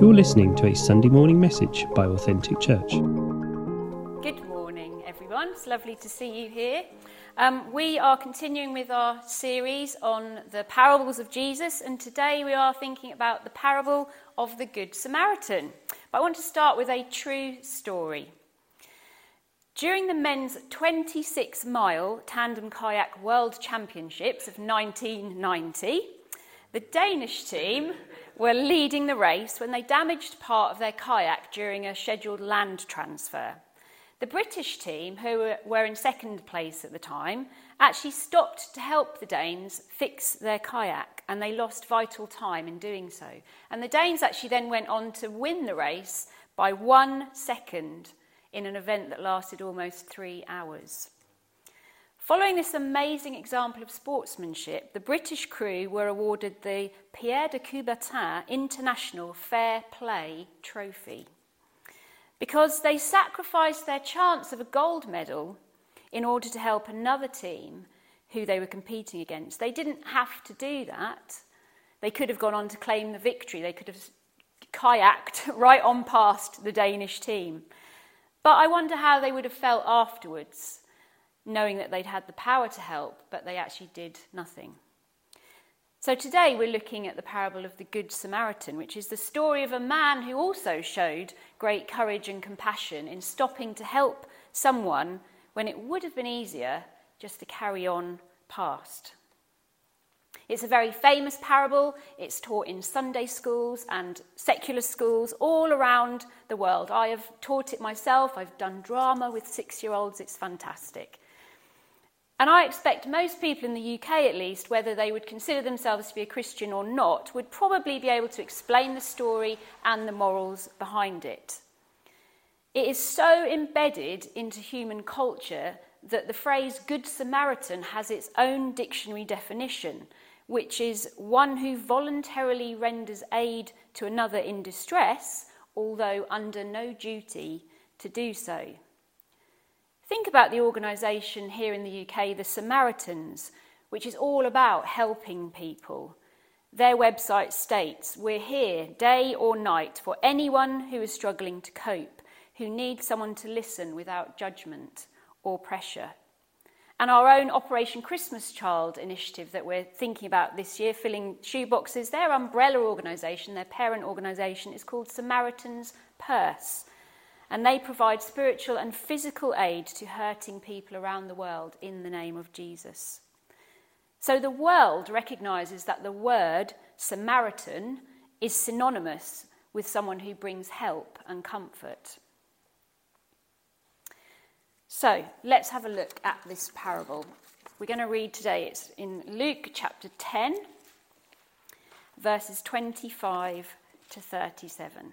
You're listening to a Sunday morning message by Authentic Church. Good morning, everyone. It's lovely to see you here. Um, we are continuing with our series on the parables of Jesus, and today we are thinking about the parable of the Good Samaritan. But I want to start with a true story. During the men's 26 mile tandem kayak world championships of 1990, the Danish team were leading the race when they damaged part of their kayak during a scheduled land transfer. The British team, who were in second place at the time, actually stopped to help the Danes fix their kayak and they lost vital time in doing so. And the Danes actually then went on to win the race by one second in an event that lasted almost three hours. Following this amazing example of sportsmanship, the British crew were awarded the Pierre de Coubertin International Fair Play Trophy because they sacrificed their chance of a gold medal in order to help another team who they were competing against. They didn't have to do that. They could have gone on to claim the victory. They could have kayaked right on past the Danish team. But I wonder how they would have felt afterwards knowing that they'd had the power to help, but they actually did nothing. So today we're looking at the parable of the Good Samaritan, which is the story of a man who also showed great courage and compassion in stopping to help someone when it would have been easier just to carry on past. It's a very famous parable. It's taught in Sunday schools and secular schools all around the world. I have taught it myself. I've done drama with six year olds. It's fantastic. And I expect most people in the UK, at least, whether they would consider themselves to be a Christian or not, would probably be able to explain the story and the morals behind it. It is so embedded into human culture that the phrase Good Samaritan has its own dictionary definition, which is one who voluntarily renders aid to another in distress, although under no duty to do so. Think about the organisation here in the UK, the Samaritans, which is all about helping people. Their website states, We're here day or night for anyone who is struggling to cope, who needs someone to listen without judgment or pressure. And our own Operation Christmas Child initiative that we're thinking about this year, filling shoeboxes, their umbrella organisation, their parent organisation, is called Samaritan's Purse and they provide spiritual and physical aid to hurting people around the world in the name of Jesus. So the world recognizes that the word Samaritan is synonymous with someone who brings help and comfort. So let's have a look at this parable. We're going to read today, it's in Luke chapter 10, verses 25 to 37.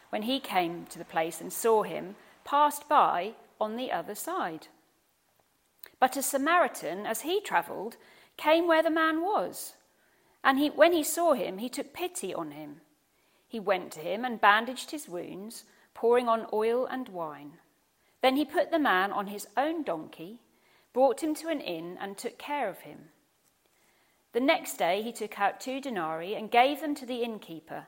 when he came to the place and saw him, passed by on the other side. But a Samaritan, as he travelled, came where the man was. And he, when he saw him, he took pity on him. He went to him and bandaged his wounds, pouring on oil and wine. Then he put the man on his own donkey, brought him to an inn, and took care of him. The next day he took out two denarii and gave them to the innkeeper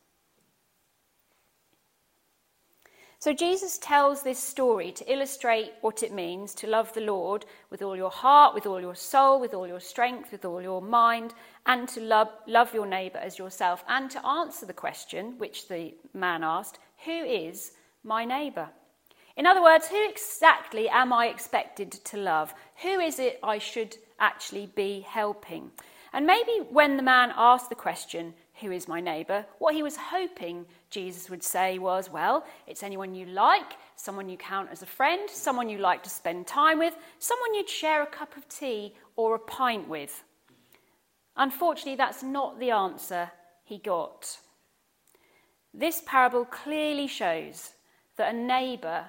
So Jesus tells this story to illustrate what it means to love the Lord with all your heart, with all your soul, with all your strength, with all your mind, and to love, love your neighbour as yourself, and to answer the question which the man asked Who is my neighbour? In other words, who exactly am I expected to love? Who is it I should actually be helping? And maybe when the man asked the question, who is my neighbour? What he was hoping Jesus would say was, well, it's anyone you like, someone you count as a friend, someone you like to spend time with, someone you'd share a cup of tea or a pint with. Unfortunately, that's not the answer he got. This parable clearly shows that a neighbour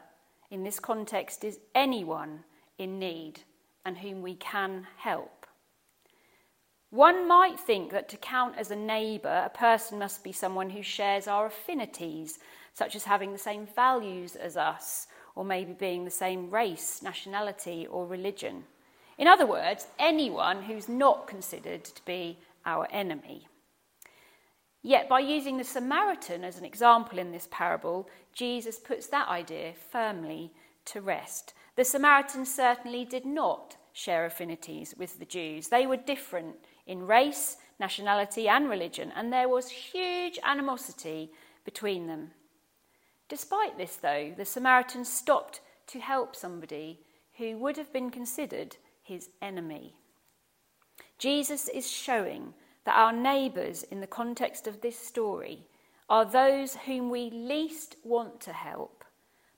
in this context is anyone in need and whom we can help. One might think that to count as a neighbour, a person must be someone who shares our affinities, such as having the same values as us, or maybe being the same race, nationality, or religion. In other words, anyone who's not considered to be our enemy. Yet, by using the Samaritan as an example in this parable, Jesus puts that idea firmly to rest. The Samaritans certainly did not share affinities with the Jews, they were different in race, nationality, and religion, and there was huge animosity between them. Despite this, though, the Samaritan stopped to help somebody who would have been considered his enemy. Jesus is showing that our neighbours, in the context of this story, are those whom we least want to help,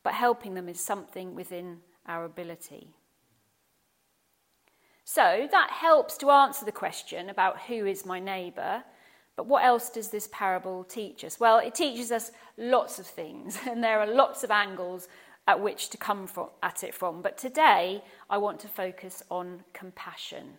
but helping them is something within our ability. So that helps to answer the question about who is my neighbour. But what else does this parable teach us? Well, it teaches us lots of things, and there are lots of angles at which to come from, at it from. But today, I want to focus on compassion.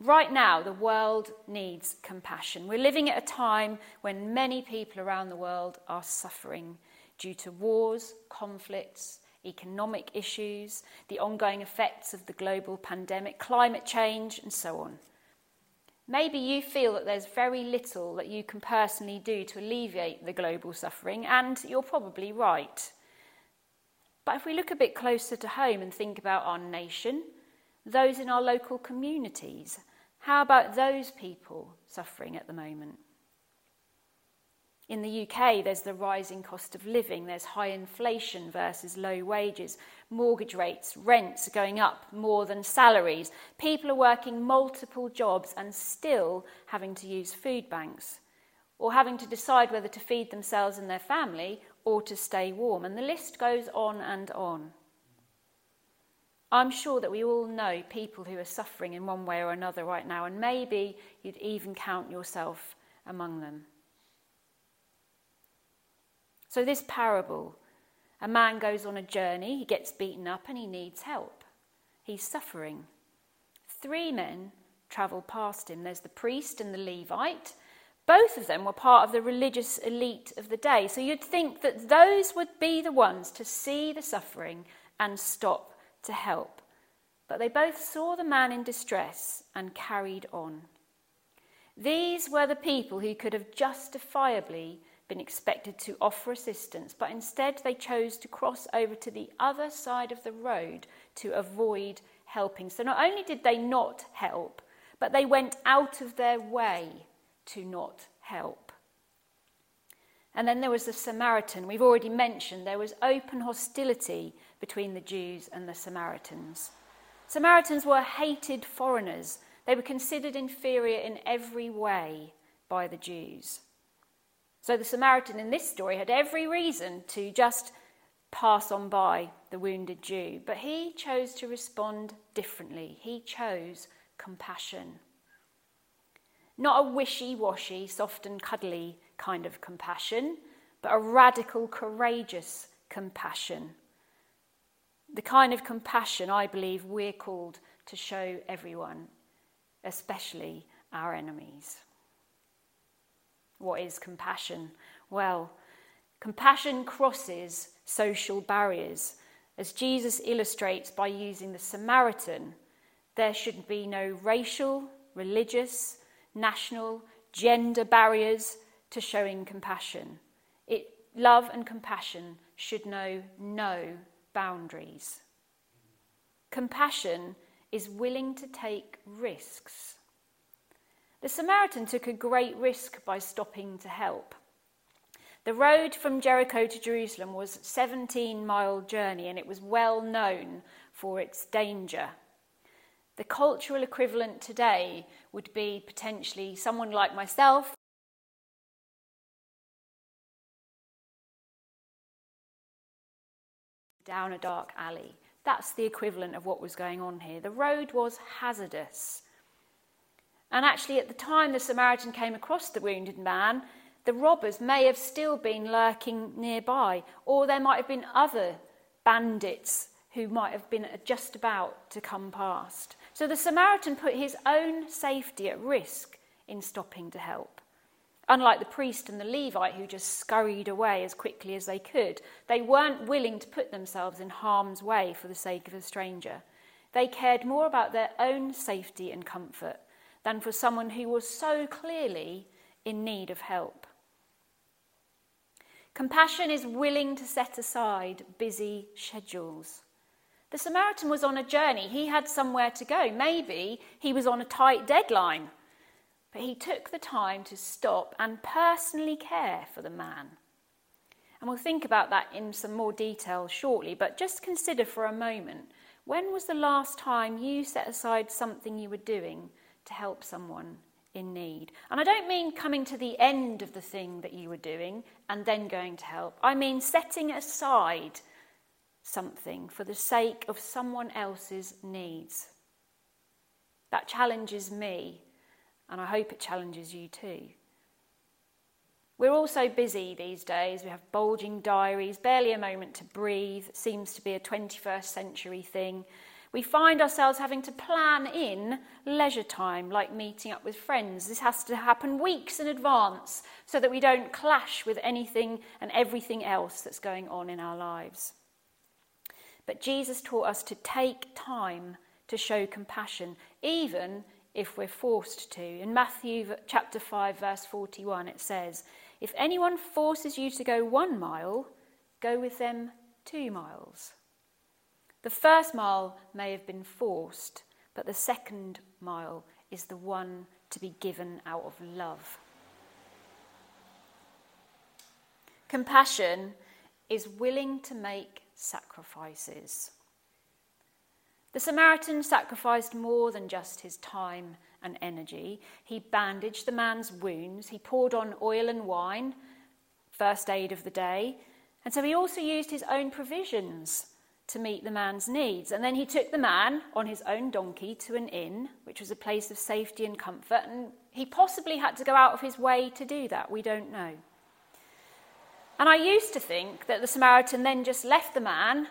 Right now, the world needs compassion. We're living at a time when many people around the world are suffering due to wars, conflicts, economic issues, the ongoing effects of the global pandemic, climate change, and so on. Maybe you feel that there's very little that you can personally do to alleviate the global suffering, and you're probably right. But if we look a bit closer to home and think about our nation, those in our local communities, how about those people suffering at the moment? In the UK, there's the rising cost of living, there's high inflation versus low wages, mortgage rates, rents are going up more than salaries. People are working multiple jobs and still having to use food banks, or having to decide whether to feed themselves and their family or to stay warm. And the list goes on and on. I'm sure that we all know people who are suffering in one way or another right now, and maybe you'd even count yourself among them. So, this parable a man goes on a journey, he gets beaten up, and he needs help. He's suffering. Three men travel past him there's the priest and the Levite. Both of them were part of the religious elite of the day. So you'd think that those would be the ones to see the suffering and stop to help. But they both saw the man in distress and carried on. These were the people who could have justifiably been expected to offer assistance, but instead they chose to cross over to the other side of the road to avoid helping. So not only did they not help, but they went out of their way to not help. And then there was the Samaritan. We've already mentioned there was open hostility between the Jews and the Samaritans. Samaritans were hated foreigners. They were considered inferior in every way by the Jews. So the Samaritan in this story had every reason to just pass on by the wounded Jew, but he chose to respond differently. He chose compassion. Not a wishy washy, soft and cuddly kind of compassion, but a radical, courageous compassion. The kind of compassion I believe we're called to show everyone, especially our enemies. What is compassion? Well, compassion crosses social barriers. as Jesus illustrates by using the Samaritan, there should be no racial, religious, national, gender barriers to showing compassion. It, love and compassion should know no boundaries. Compassion is willing to take risks. The Samaritan took a great risk by stopping to help. The road from Jericho to Jerusalem was a 17 mile journey and it was well known for its danger. The cultural equivalent today would be potentially someone like myself. Down a dark alley. That's the equivalent of what was going on here. The road was hazardous. And actually, at the time the Samaritan came across the wounded man, the robbers may have still been lurking nearby, or there might have been other bandits who might have been just about to come past. So the Samaritan put his own safety at risk in stopping to help. Unlike the priest and the Levite who just scurried away as quickly as they could, they weren't willing to put themselves in harm's way for the sake of a stranger. They cared more about their own safety and comfort than for someone who was so clearly in need of help. Compassion is willing to set aside busy schedules. The Samaritan was on a journey. He had somewhere to go. Maybe he was on a tight deadline. But he took the time to stop and personally care for the man. And we'll think about that in some more detail shortly, but just consider for a moment when was the last time you set aside something you were doing to help someone in need. And I don't mean coming to the end of the thing that you were doing and then going to help. I mean setting aside something for the sake of someone else's needs. That challenges me, and I hope it challenges you too. We're all so busy these days. We have bulging diaries, barely a moment to breathe. It seems to be a 21st century thing. We find ourselves having to plan in leisure time, like meeting up with friends. This has to happen weeks in advance so that we don't clash with anything and everything else that's going on in our lives. But Jesus taught us to take time to show compassion, even if we're forced to. In Matthew chapter 5, verse 41, it says, If anyone forces you to go one mile, go with them two miles. The first mile may have been forced, but the second mile is the one to be given out of love. Compassion is willing to make sacrifices. The Samaritan sacrificed more than just his time and energy. He bandaged the man's wounds, he poured on oil and wine, first aid of the day, and so he also used his own provisions to meet the man's needs. And then he took the man on his own donkey to an inn, which was a place of safety and comfort, and he possibly had to go out of his way to do that. We don't know. And I used to think that the Samaritan then just left the man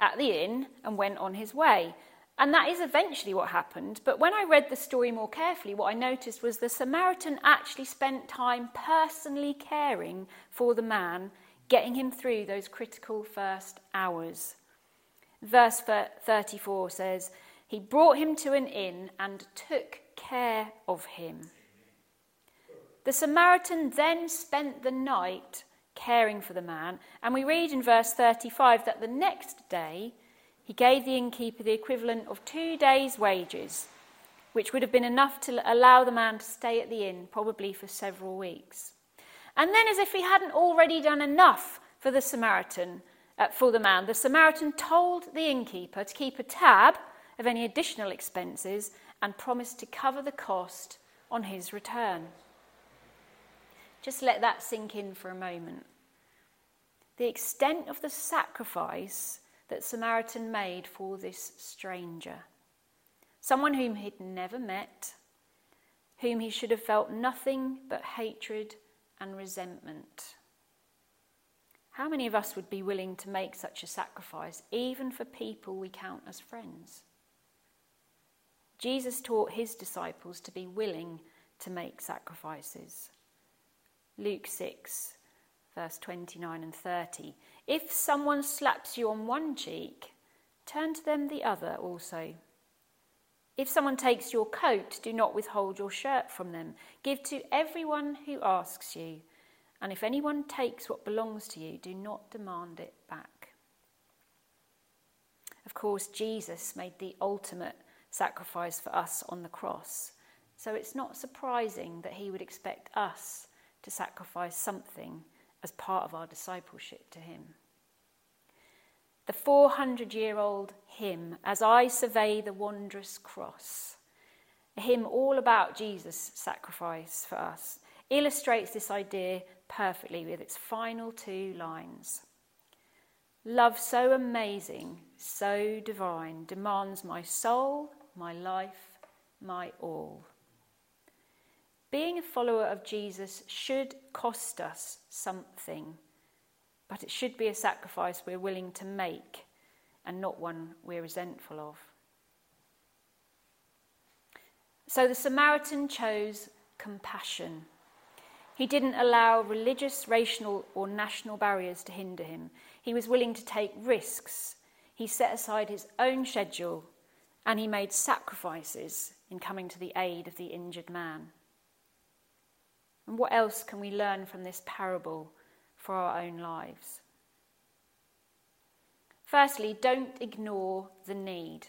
at the inn and went on his way. And that is eventually what happened. But when I read the story more carefully, what I noticed was the Samaritan actually spent time personally caring for the man, getting him through those critical first hours. Verse 34 says, He brought him to an inn and took care of him. The Samaritan then spent the night caring for the man. And we read in verse 35 that the next day he gave the innkeeper the equivalent of two days' wages, which would have been enough to allow the man to stay at the inn, probably for several weeks. And then, as if he hadn't already done enough for the Samaritan, for the man, the Samaritan told the innkeeper to keep a tab of any additional expenses and promised to cover the cost on his return. Just let that sink in for a moment. The extent of the sacrifice that Samaritan made for this stranger, someone whom he'd never met, whom he should have felt nothing but hatred and resentment. How many of us would be willing to make such a sacrifice, even for people we count as friends? Jesus taught his disciples to be willing to make sacrifices. Luke 6, verse 29 and 30. If someone slaps you on one cheek, turn to them the other also. If someone takes your coat, do not withhold your shirt from them. Give to everyone who asks you. And if anyone takes what belongs to you, do not demand it back. Of course, Jesus made the ultimate sacrifice for us on the cross. So it's not surprising that he would expect us to sacrifice something as part of our discipleship to him. The 400 year old hymn, As I Survey the Wondrous Cross, a hymn all about Jesus' sacrifice for us, illustrates this idea perfectly with its final two lines. Love so amazing, so divine, demands my soul, my life, my all. Being a follower of Jesus should cost us something, but it should be a sacrifice we're willing to make and not one we're resentful of. So the Samaritan chose compassion. He didn't allow religious, racial, or national barriers to hinder him. He was willing to take risks. He set aside his own schedule and he made sacrifices in coming to the aid of the injured man. And what else can we learn from this parable for our own lives? Firstly, don't ignore the need.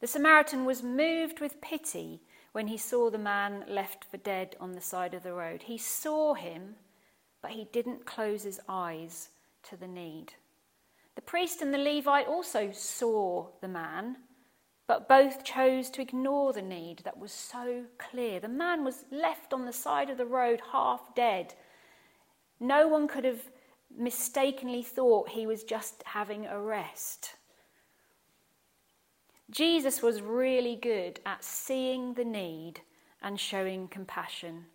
The Samaritan was moved with pity when he saw the man left for dead on the side of the road. He saw him, but he didn't close his eyes to the need. The priest and the Levite also saw the man, but both chose to ignore the need that was so clear. The man was left on the side of the road, half dead. No one could have mistakenly thought he was just having a rest. Jesus was really good at seeing the need and showing compassion.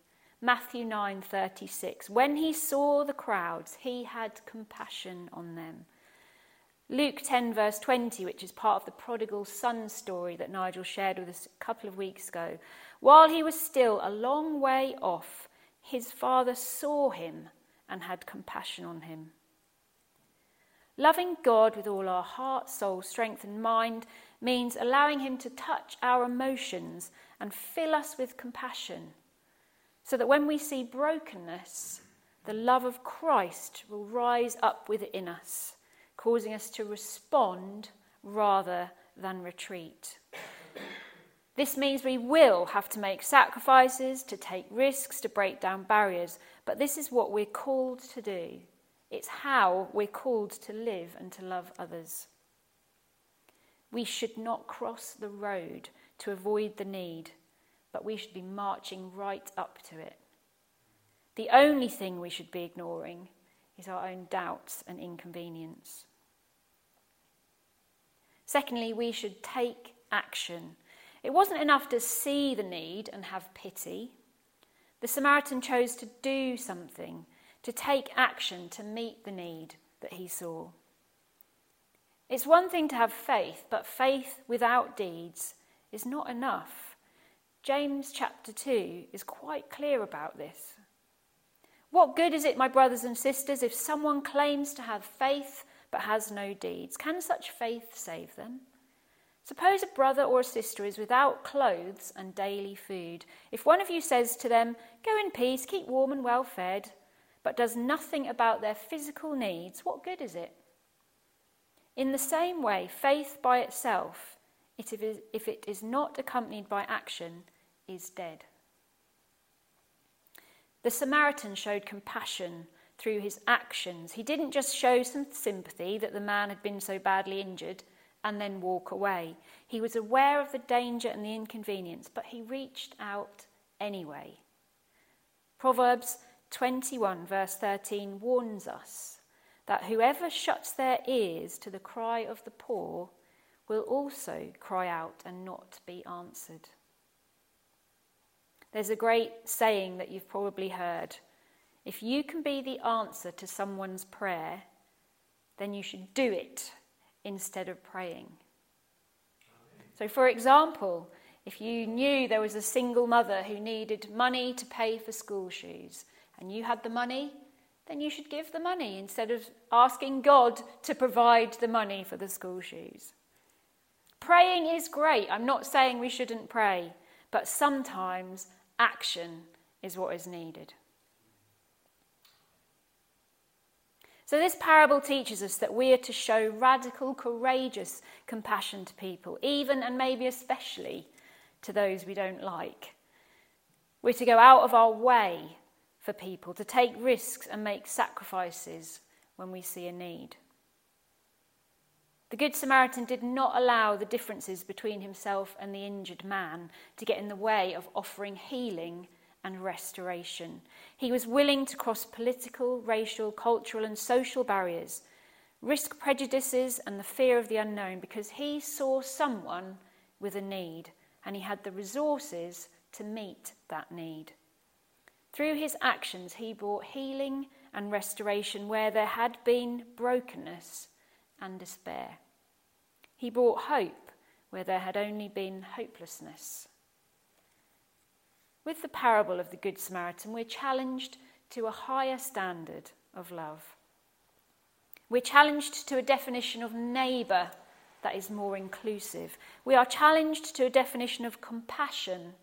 Matthew 9:36 When he saw the crowds he had compassion on them Luke 10, verse 20, which is part of the prodigal son story that Nigel shared with us a couple of weeks ago. While he was still a long way off, his father saw him and had compassion on him. Loving God with all our heart, soul, strength, and mind means allowing Him to touch our emotions and fill us with compassion, so that when we see brokenness, the love of Christ will rise up within us causing us to respond rather than retreat. This means we will have to make sacrifices, to take risks, to break down barriers, but this is what we're called to do. It's how we're called to live and to love others. We should not cross the road to avoid the need, but we should be marching right up to it. The only thing we should be ignoring is our own doubts and inconvenience. Secondly, we should take action. It wasn't enough to see the need and have pity. The Samaritan chose to do something, to take action to meet the need that he saw. It's one thing to have faith, but faith without deeds is not enough. James chapter 2 is quite clear about this. What good is it, my brothers and sisters, if someone claims to have faith but has no deeds. Can such faith save them? Suppose a brother or a sister is without clothes and daily food. If one of you says to them, Go in peace, keep warm and well fed, but does nothing about their physical needs, what good is it? In the same way, faith by itself, if it is not accompanied by action, is dead. The Samaritan showed compassion through his actions. He didn't just show some sympathy that the man had been so badly injured and then walk away. He was aware of the danger and the inconvenience, but he reached out anyway. Proverbs 21, verse 13, warns us that whoever shuts their ears to the cry of the poor will also cry out and not be answered. There's a great saying that you've probably heard if you can be the answer to someone's prayer, then you should do it instead of praying. So, for example, if you knew there was a single mother who needed money to pay for school shoes and you had the money, then you should give the money instead of asking God to provide the money for the school shoes. Praying is great. I'm not saying we shouldn't pray, but sometimes action is what is needed. So, this parable teaches us that we are to show radical, courageous compassion to people, even and maybe especially to those we don't like. We're to go out of our way for people, to take risks and make sacrifices when we see a need. The Good Samaritan did not allow the differences between himself and the injured man to get in the way of offering healing and restoration. He was willing to cross political, racial, cultural, and social barriers, risk prejudices and the fear of the unknown because he saw someone with a need and he had the resources to meet that need. Through his actions, he brought healing and restoration where there had been brokenness and despair. He brought hope where there had only been hopelessness. With the parable of the Good Samaritan, we're challenged to a higher standard of love. We're challenged to a definition of neighbour that is more inclusive. We are challenged to a definition of compassion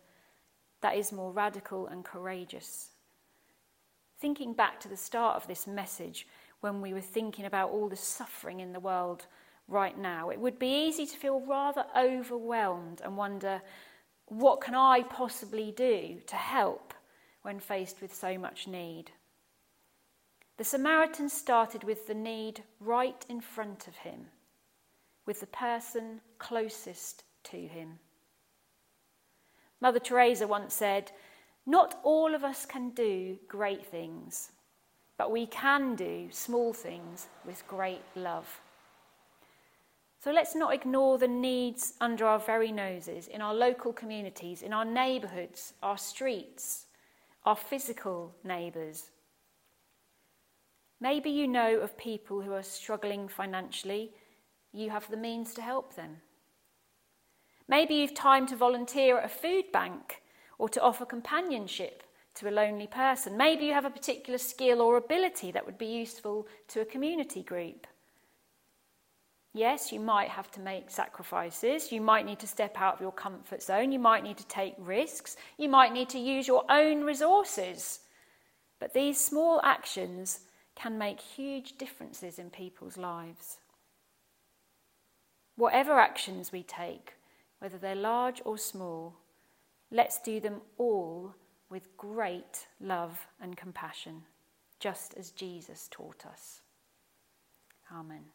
that is more radical and courageous. Thinking back to the start of this message, when we were thinking about all the suffering in the world right now, it would be easy to feel rather overwhelmed and wonder what can I possibly do to help when faced with so much need? The Samaritan started with the need right in front of him, with the person closest to him. Mother Teresa once said, Not all of us can do great things, but we can do small things with great love. So let's not ignore the needs under our very noses, in our local communities, in our neighbourhoods, our streets, our physical neighbours. Maybe you know of people who are struggling financially. You have the means to help them. Maybe you've time to volunteer at a food bank or to offer companionship to a lonely person. Maybe you have a particular skill or ability that would be useful to a community group. Yes, you might have to make sacrifices. You might need to step out of your comfort zone. You might need to take risks. You might need to use your own resources. But these small actions can make huge differences in people's lives. Whatever actions we take, whether they're large or small, let's do them all with great love and compassion, just as Jesus taught us. Amen.